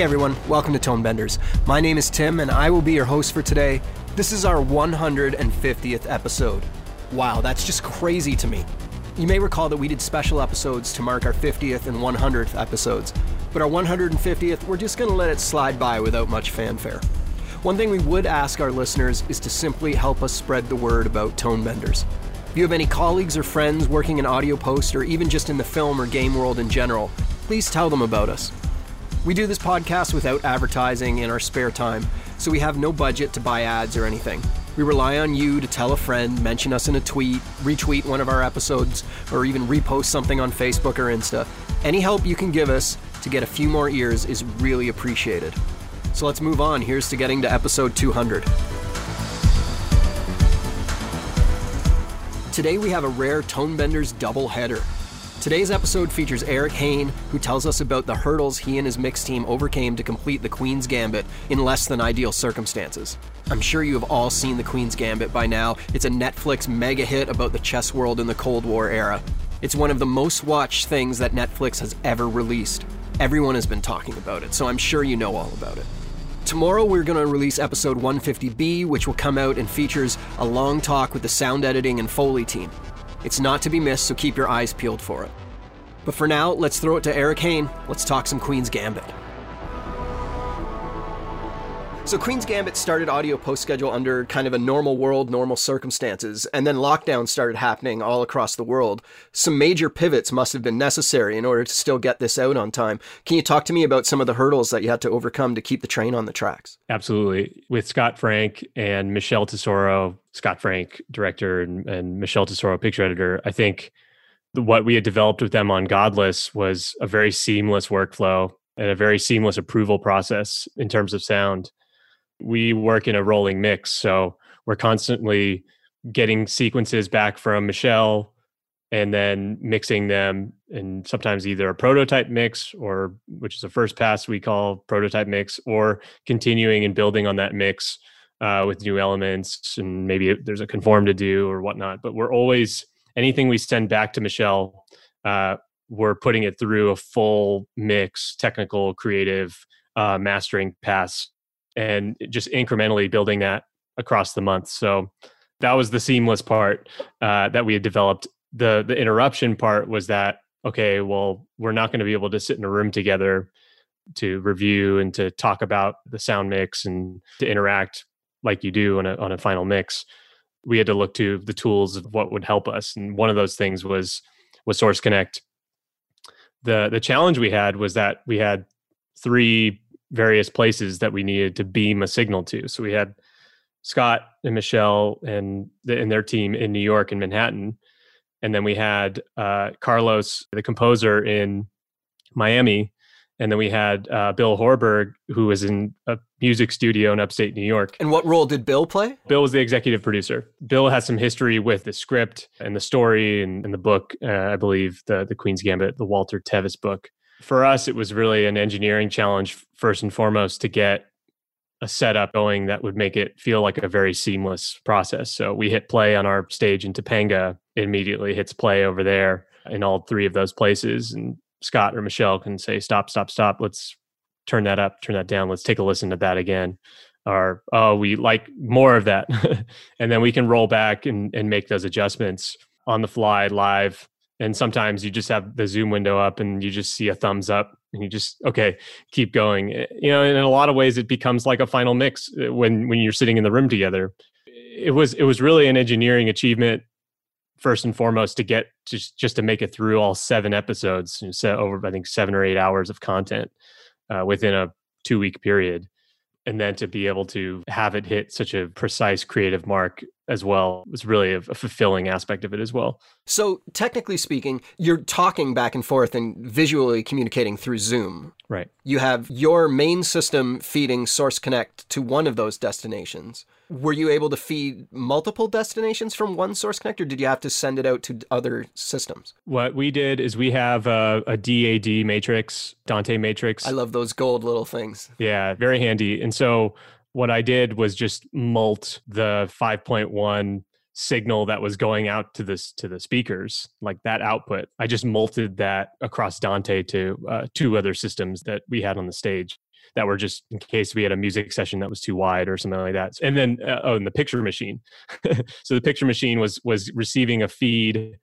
Hey everyone, welcome to Tone Benders. My name is Tim and I will be your host for today. This is our 150th episode. Wow, that's just crazy to me. You may recall that we did special episodes to mark our 50th and 100th episodes, but our 150th, we're just going to let it slide by without much fanfare. One thing we would ask our listeners is to simply help us spread the word about Tone Benders. If you have any colleagues or friends working in audio post or even just in the film or game world in general, please tell them about us. We do this podcast without advertising in our spare time, so we have no budget to buy ads or anything. We rely on you to tell a friend, mention us in a tweet, retweet one of our episodes, or even repost something on Facebook or Insta. Any help you can give us to get a few more ears is really appreciated. So let's move on. Here's to getting to episode 200. Today we have a rare Tonebenders double header. Today's episode features Eric Hoehn, who tells us about the hurdles he and his mix team overcame to complete the Queen's Gambit in less than ideal circumstances. I'm sure you have all seen the Queen's Gambit by now. It's a Netflix mega hit about the chess world in the Cold War era. It's one of the most watched things that Netflix has ever released. Everyone has been talking about it, so I'm sure you know all about it. Tomorrow, we're going to release episode 150B, which will come out and features a long talk with the sound editing and Foley team. It's not to be missed, so keep your eyes peeled for it. But for now, let's throw it to Eric Hoehn. Let's talk some Queen's Gambit. So Queen's Gambit started audio post schedule under kind of a normal world, normal circumstances, and then lockdown started happening all across the world. Some major pivots must have been necessary in order to still get this out on time. Can you talk to me about some of the hurdles that you had to overcome to keep the train on the tracks? Absolutely. With Scott Frank and Michelle Tesoro, Scott Frank, director, and, and Michelle Tesoro, picture editor, I think what we had developed with them on Godless was a very seamless workflow and a very seamless approval process in terms of sound we work in a rolling mix. So we're constantly getting sequences back from Michelle and then mixing them and sometimes either a prototype mix or which is a first pass we call prototype mix or continuing and building on that mix uh, with new elements and maybe there's a conform to do or whatnot but we're always anything we send back to michelle uh, we're putting it through a full mix technical creative uh, mastering pass and just incrementally building that across the month. So that was the seamless part uh, that we had developed. The the interruption part was that okay, well, we're not going to be able to sit in a room together to review and to talk about the sound mix and to interact like you do on a on a final mix. We had to look to the tools of what would help us, and one of those things was was Source Connect. the The challenge we had was that we had three various places that we needed to beam a signal to. So we had Scott and Michelle and the, and their team in New York and Manhattan, and then we had uh, Carlos, the composer, in Miami, and then we had uh, Bill Horberg, who was in a music studio in upstate New York. And what role did Bill play? Bill was the executive producer. Bill has some history with the script and the story and, and the book, uh, I believe, the the Queen's Gambit, the Walter Tevis book for us, it was really an engineering challenge first and foremost to get a setup going that would make it feel like a very seamless process. So we hit play on our stage in Topanga, it immediately hits play over there in all three of those places. And Scott or Michelle can say, stop, stop, stop. Let's turn that up, turn that down. Let's take a listen to that again. Or, oh, we like more of that. and then we can roll back and, and make those adjustments on the fly live and sometimes you just have the zoom window up and you just see a thumbs up and you just okay keep going. Eh, you know in a lot of ways it becomes like a final mix eh, when when you're sitting in the room together. It was it was really an engineering achievement first and foremost to get just just to make it through all seven episodes set over i think seven or eight hours of content uh, within a two week period. And then to be able to have it hit such a precise creative mark as well was really a, a, fulfilling aspect of it as well. So, technically speaking, you're talking back and forth and visually communicating through Zoom. Right. You have your main system feeding Source Connect to one of those destinations. Were you able to feed multiple destinations from one Source Connect, or did you have to send it out to other systems? What we did is we have a, a DAD matrix, Dante matrix. I love those gold little things. Yeah, very handy. And so what I did was just mult the 5.1 signal that was going out to this to the speakers like that output. I just multed that across dante to uh, two other systems that we had on the stage that were just in case we had a music session that was too wide or something like that. And then uh, oh and the picture machine. So the picture machine was was receiving a feed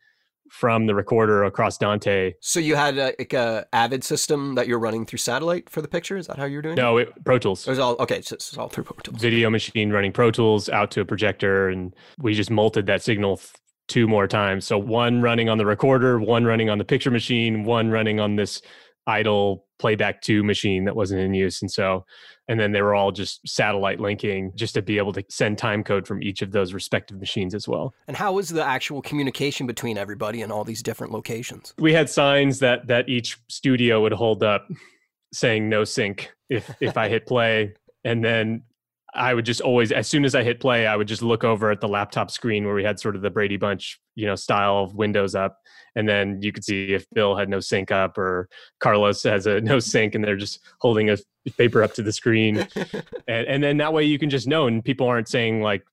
from the recorder across Dante. So you had a, like a Avid system that you're running through satellite for the picture. Is that how you're doing? No, it, Pro Tools. It was all okay. So it's all through Pro Tools. Video machine running Pro Tools out to a projector, and we just multed that signal two more times. So one running on the recorder, one running on the picture machine, one running on this idle playback two machine that wasn't in use. And so, and then they were all just satellite linking just to be able to send time code from each of those respective machines as well. And how was the actual communication between everybody in all these different locations? We had signs that that each studio would hold up saying no sync if if I hit play and then I would just always, as soon as I hit play, I would just look over at the laptop screen where we had sort of the Brady Bunch, you know, style of windows up, and then you could see if Bill had no sync up or Carlos has a no sync, and they're just holding a paper up to the screen, and, and then that way you can just know, and people aren't saying like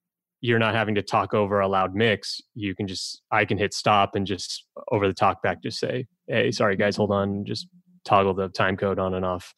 you're not having to talk over a loud mix. You can just, I can hit stop and just over the talk back, just say, "Hey, sorry guys, hold on," just toggle the time code on and off,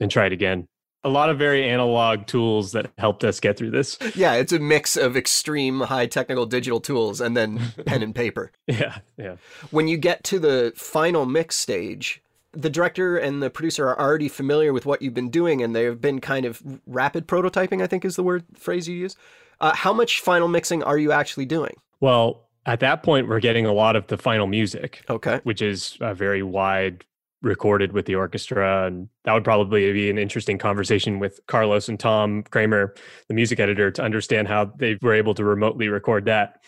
and try it again a lot of very analog tools that helped us get through this. Yeah, it's a mix of extreme high technical digital tools and then pen and paper. Yeah, yeah. When you get to the final mix stage, the director and the producer are already familiar with what you've been doing and they've been kind of rapid prototyping, I think is the word phrase you use. Uh, how much final mixing are you actually doing? Well, at that point, we're getting a lot of the final music. Okay. Which is a very wide recorded with the orchestra and that would probably be an interesting conversation with carlos and tom kramer the music editor to understand how they were able to remotely record that.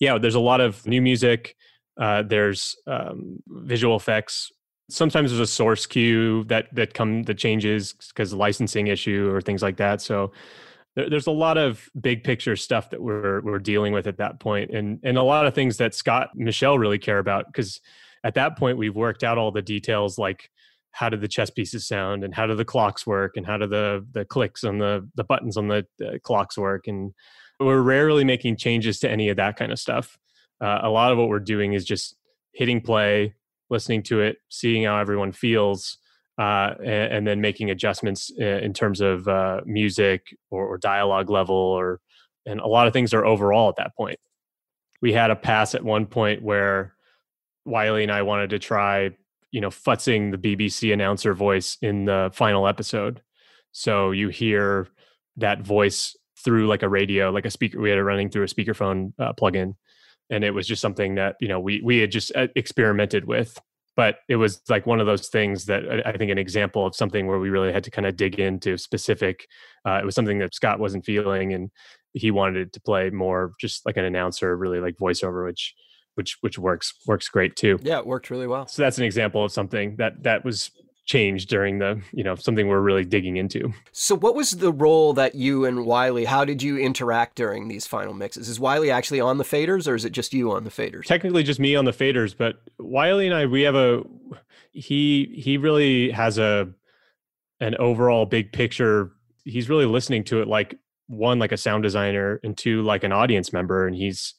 Yeah there's a lot of new music uh, there's um, visual effects. Sometimes there's a source cue that that come that changes because licensing issue or things like that so there, there's a lot of big picture stuff that we're we're dealing with at that point and and a lot of things that scott michelle really care about because at that point we've worked out all the details like how do the chess pieces sound and how do the clocks work and how do the the clicks on the the buttons on the uh, clocks work. And we're rarely making changes to any of that kind of stuff. Uh, a lot of what we're doing is just hitting play listening to it seeing how everyone feels uh, and, and, then making adjustments uh, in terms of uh, music or, or dialogue level or and a lot of things are overall at that point. We had a pass at one point where Wylie and I wanted to try, you know, futzing the BBC announcer voice in the final episode. So you hear that voice through like a radio, like a speaker. We had it running through a speakerphone uh, plugin, and it was just something that you know we we had just uh, experimented with. But it was like one of those things that uh, I think an example of something where we really had to kind of dig into specific. Uh, it was something that Scott wasn't feeling, and he wanted to play more just like an announcer, really like voiceover, which which which works works great too. Yeah, it worked really well. So that's an example of something that that was changed during the you know something we're really digging into. So what was the role that you and Wylie? How did you interact during these final mixes? Is Wylie actually on the faders, or is it just you on the faders? Technically, just me on the faders, but Wylie and I we have a he he really has a an overall big picture. He's really listening to it like one like a sound designer and two like an audience member, and he's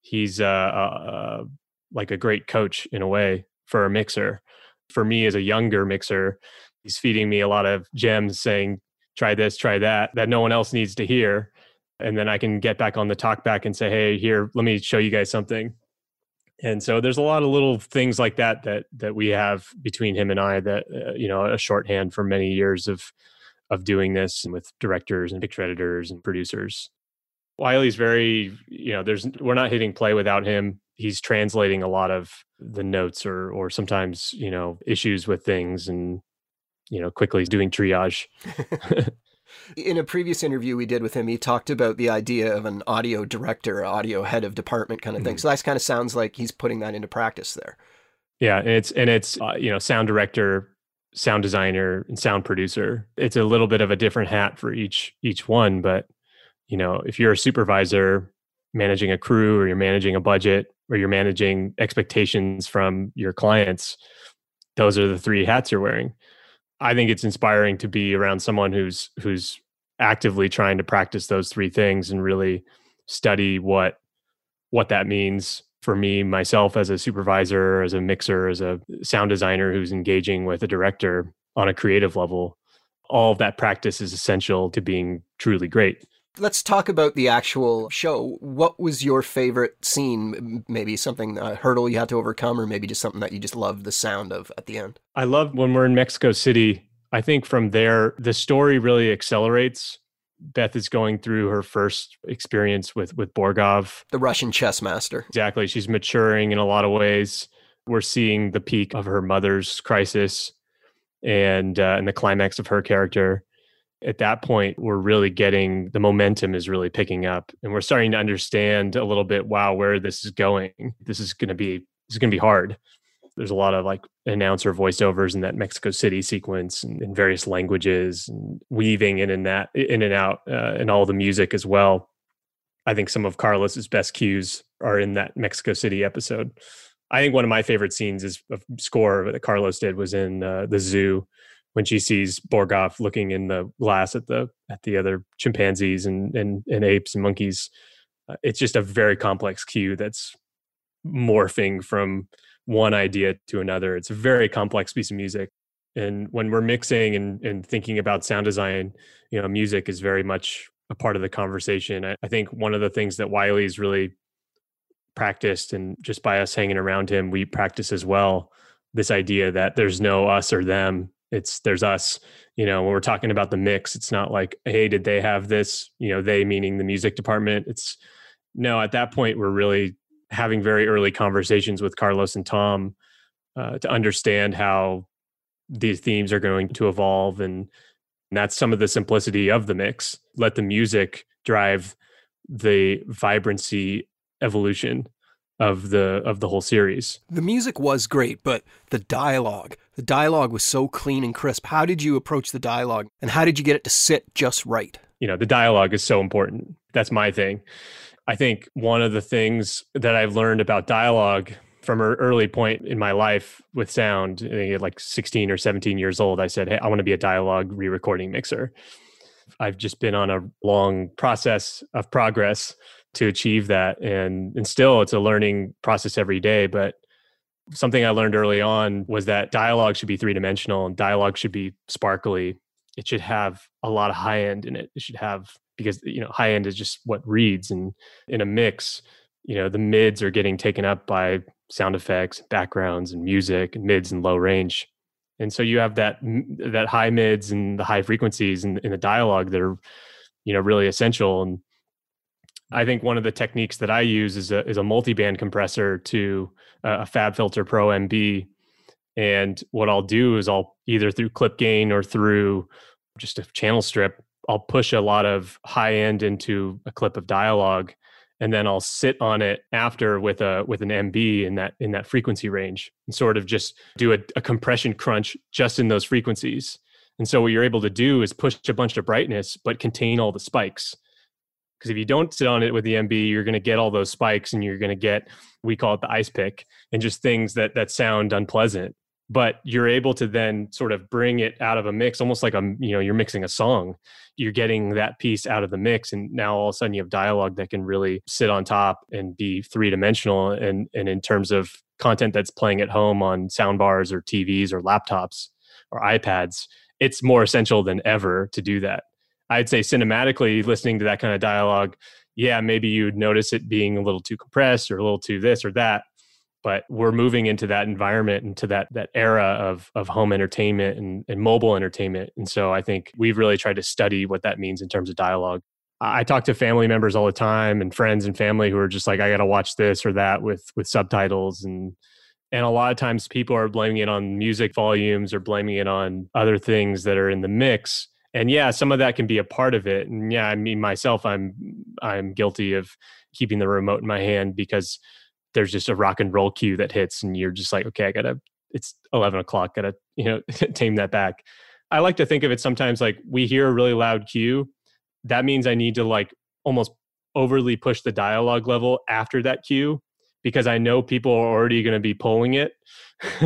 he's uh, uh, uh, like a great coach in a way for a mixer. For me as a younger mixer, he's feeding me a lot of gems saying, try this, try that, that no one else needs to hear. And then I can get back on the talk back and say, hey, here, let me show you guys something. And so there's a lot of little things like that that that we have between him and I that uh, you know a shorthand for many years of of doing this with directors and picture editors and producers. Wylie's very, you know, there's we're not hitting play without him. He's translating a lot of the notes or or sometimes, you know, issues with things and you know, quickly doing triage. In a previous interview we did with him, he talked about the idea of an audio director, audio head of department kind of thing. Mm-hmm. So that kind of sounds like he's putting that into practice there. Yeah, and it's and it's uh, you know, sound director, sound designer, and sound producer. It's a little bit of a different hat for each each one, but you know, if you're a supervisor managing a crew or you're managing a budget or you're managing expectations from your clients, those are the three hats you're wearing. I think it's inspiring to be around someone who's who's actively trying to practice those three things and really study what what that means for me myself as a supervisor as a mixer as a sound designer who's engaging with a director on a creative level all of that practice is essential to being truly great let's talk about the actual show. What was your favorite scene? Maybe something a hurdle you had to overcome or maybe just something that you just loved the sound of at the end? I love when we're in mexico city. I think from there the story really accelerates. Beth is going through her first experience with with Borgov, the Russian chess master. Exactly, she's maturing in a lot of ways. We're seeing the peak of her mother's crisis, and uh, and the climax of her character. At that point, we're really getting the momentum is really picking up, and we're starting to understand a little bit. Wow, where this is going. This is going to be this is going to be hard there's a lot of like announcer voiceovers in that Mexico City sequence and in various languages and weaving in and that in and out uh, and all the music as well. I think some of Carlos's best cues are in that Mexico City episode. I think one of my favorite scenes is a score that Carlos did was in uh, the zoo when she sees Borgov looking in the glass at the at the other chimpanzees and and, and apes and monkeys. Uh, it's just a very complex cue that's morphing from one idea to another. It's a very complex piece of music. And when we're mixing and, and thinking about sound design, you know, music is very much a part of the conversation. I, I think one of the things that Wylie's really practiced and just by us hanging around him, we practice as well this idea that there's no us or them. It's there's us. You know, when we're talking about the mix, it's not like, hey, did they have this? You know, they meaning the music department. It's no, at that point, we're really having very early conversations with Carlos and Tom uh, to understand how these themes are going to evolve and, and that's some of the simplicity of the mix let the music drive the vibrancy evolution of the of the whole series. The music was great, but the dialogue, the dialogue was so clean and crisp. How did you approach the dialogue and how did you get it to sit just right? You know, the dialogue is so important. That's my thing. I think one of the things that I've learned about dialogue from an early point in my life with sound, like 16 or 17 years old, I said, Hey, I want to be a dialogue re recording mixer. I've just been on a long process of progress to achieve that. And, and still, it's a learning process every day. But something I learned early on was that dialogue should be three dimensional and dialogue should be sparkly. It should have a lot of high end in it. It should have because you know high end is just what reads and in a mix you know the mids are getting taken up by sound effects backgrounds and music and mids and low range and so you have that that high mids and the high frequencies in, in the dialogue that are you know really essential and i think one of the techniques that i use is a is a multi-band compressor to a FabFilter Pro MB and what i'll do is i'll either through clip gain or through just a channel strip I'll push a lot of high end into a clip of dialogue and then I'll sit on it after with a with an MB in that in that frequency range and sort of just do a, a compression crunch just in those frequencies. And so what you're able to do is push a bunch of brightness but contain all the spikes. Because if you don't sit on it with the MB, you're going to get all those spikes and you're going to get we call it the ice pick and just things that that sound unpleasant. But you're able to then sort of bring it out of a mix almost like a you know you're mixing a song. You're getting that piece out of the mix and now all of a sudden you have dialogue that can really sit on top and be three dimensional and and in terms of content that's playing at home on sound bars or TVs or laptops or iPads it's more essential than ever to do that i'd say cinematically listening to that kind of dialogue yeah maybe you'd notice it being a little too compressed or a little too this or that but we're moving into that environment into that that era of of home entertainment and, and mobile entertainment. And so i think we've really tried to study what that means in terms of dialogue. I talk to family members all the time and friends and family who are just like i gotta watch this or that with with subtitles. And and a lot of times people are blaming it on music volumes or blaming it on other things that are in the mix and yeah some of that can be a part of it and yeah i mean myself i'm i'm guilty of keeping the remote in my hand because there's just a rock and roll cue that hits and you're just like okay i gotta it's 11 o'clock gotta you know tame that back i like to think of it sometimes like we hear a really loud cue that means i need to like almost overly push the dialogue level after that cue because I know people are already going to be pulling it.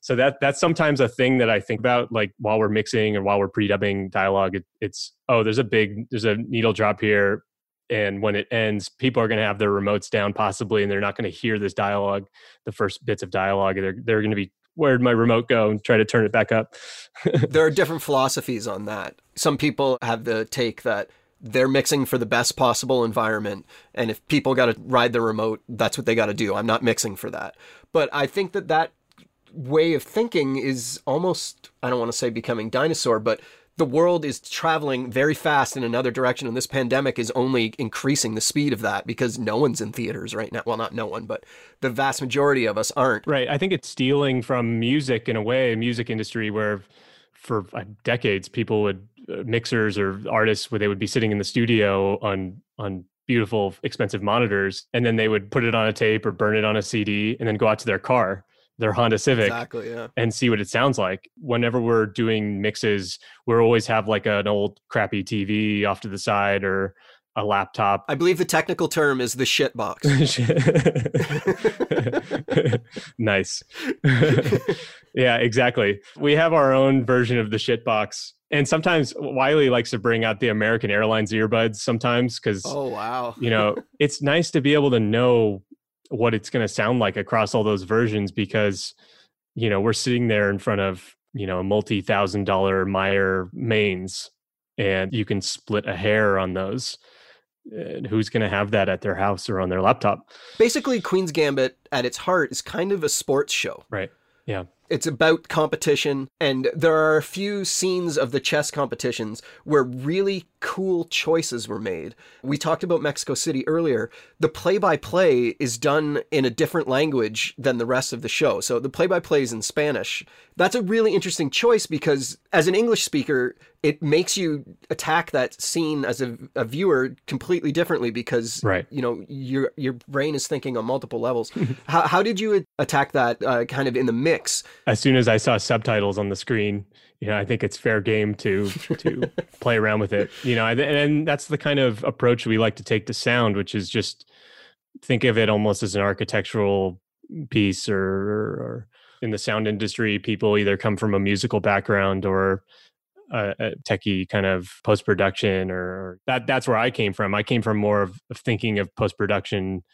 so that that's sometimes a thing that I think about, like while we're mixing or while we're pre-dubbing dialogue. It, it's oh, there's a big there's a needle drop here, and when it ends, people are going to have their remotes down possibly, and they're not going to hear this dialogue, the first bits of dialogue. They're they're going to be where'd my remote go and try to turn it back up. there are different philosophies on that. Some people have the take that they're mixing for the best possible environment. And if people got to ride the remote, that's what they got to do. I'm not mixing for that. But I think that that way of thinking is almost, I don't want to say becoming dinosaur, but the world is traveling very fast in another direction. And this pandemic is only increasing the speed of that because no one's in theaters right now. Well, not no one, but the vast majority of us aren't. Right. I think it's stealing from music in a way, music industry where for uh, decades people would mixers or artists where they would be sitting in the studio on on beautiful expensive monitors and then they would put it on a tape or burn it on a CD and then go out to their car their Honda Civic exactly, yeah. and see what it sounds like. Whenever we're doing mixes, we'll always have like an old crappy TV off to the side or a laptop. I believe the technical term is the shit box. nice. yeah, exactly. We have our own version of the shit box. And sometimes Wylie likes to bring out the American Airlines earbuds sometimes because oh wow. you know, it's nice to be able to know what it's going to sound like across all those versions because you know, we're sitting there in front of, you know, multi-thousand dollar Meyer mains and you can split a hair on those and who's going to have that at their house or on their laptop? Basically, Queen's Gambit at its heart is kind of a sports show. Right. Yeah. It's about competition, and there are a few scenes of the chess competitions where really cool choices were made. We talked about Mexico City earlier. The play by play is done in a different language than the rest of the show. So the play by play is in Spanish. That's a really interesting choice because, as an English speaker, it makes you attack that scene as a, a viewer completely differently because right. you know your your brain is thinking on multiple levels. how, how did you attack that uh, kind of in the mix? As soon as I saw subtitles on the screen, you know, I think it's fair game to to play around with it. You know, and, and that's the kind of approach we like to take to sound, which is just think of it almost as an architectural piece or, or in the sound industry people either come from a musical background or a, a techie kind of post production, or that that's where I came from. I came from more of, of thinking of post production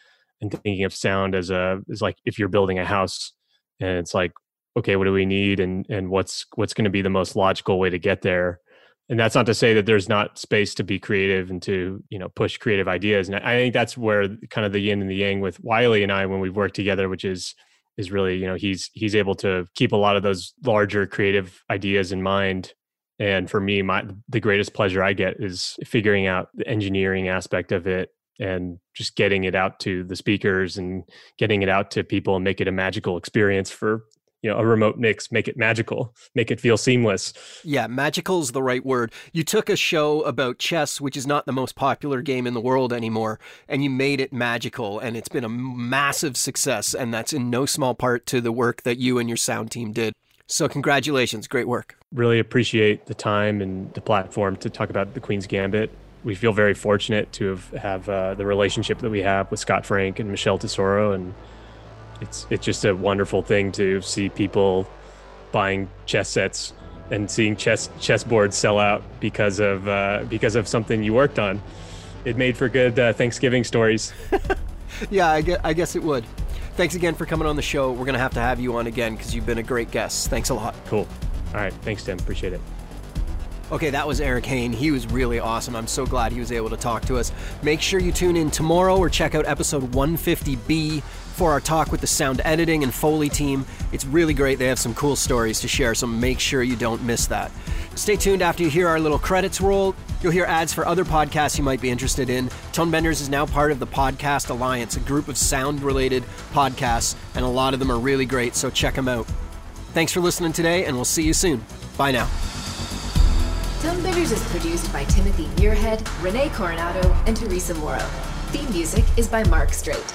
and thinking of sound as a as like if you're building a house and it's like okay what do we need and and what's what's going to be the most logical way to get there? And that's not to say that there's not space to be creative and to you know push creative ideas and i think that's where kind of the yin and the yang with wylie and i when we've worked together which is is really you know he's he's able to keep a lot of those larger creative ideas in mind. And for me my the greatest pleasure i get is figuring out the engineering aspect of it and just getting it out to the speakers and getting it out to people and make it a magical experience for you know a remote mix make it magical make it feel seamless yeah magical is the right word you took a show about chess which is not the most popular game in the world anymore and you made it magical and it's been a massive success and that's in no small part to the work that you and your sound team did so, congratulations. Great work. Really appreciate the time and the platform to talk about the Queen's Gambit. We feel very fortunate to have, have uh, the relationship that we have with Scott Frank and Michelle Tesoro. And it's, it's just a wonderful thing to see people buying chess sets and seeing chess chessboards sell out because of uh, because of something you worked on. It made for good uh, Thanksgiving stories. yeah, I guess, I guess it would. Thanks again for coming on the show. We're going to have to have you on again because you've been a great guest. Thanks a lot. Cool. All right. Thanks, Tim. Appreciate it. Okay, that was Eric Hoehn. He was really awesome. I'm so glad he was able to talk to us. Make sure you tune in tomorrow or check out episode 150B for our talk with the sound editing and Foley team. It's really great. They have some cool stories to share, so make sure you don't miss that. Stay tuned after you hear our little credits roll. You'll hear ads for other podcasts you might be interested in. Tonebenders is now part of the Podcast Alliance, a group of sound related podcasts, and a lot of them are really great, so check them out. Thanks for listening today, and we'll see you soon. Bye now. Tonebenders is produced by Timothy Muirhead, Rene Coronado, and Teresa Morrow. Theme music is by Mark Straight.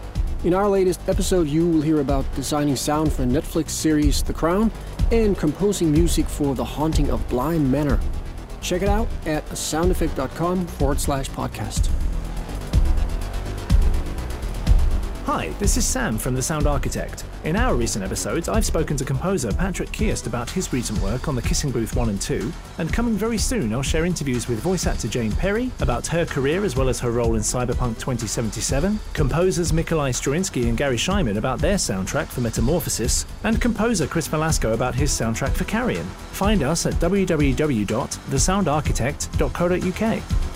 In our latest episode, you will hear about designing sound for Netflix series The Crown and composing music for The Haunting of Bly Manor. Check it out at soundeffect.com forward slash podcast. Hi, this is Sam from The Sound Architect. In our recent episodes, I've spoken to composer Patrick Kirst about his recent work on The Kissing Booth 1 and 2, and coming very soon, I'll share interviews with voice actor Jane Perry about her career as well as her role in Cyberpunk 2077, composers Mikolai Stroinski and Garry Schyman about their soundtrack for Metamorphosis, and composer Chris Velasco about his soundtrack for Carrion. Find us at www.thesoundarchitect.co.uk.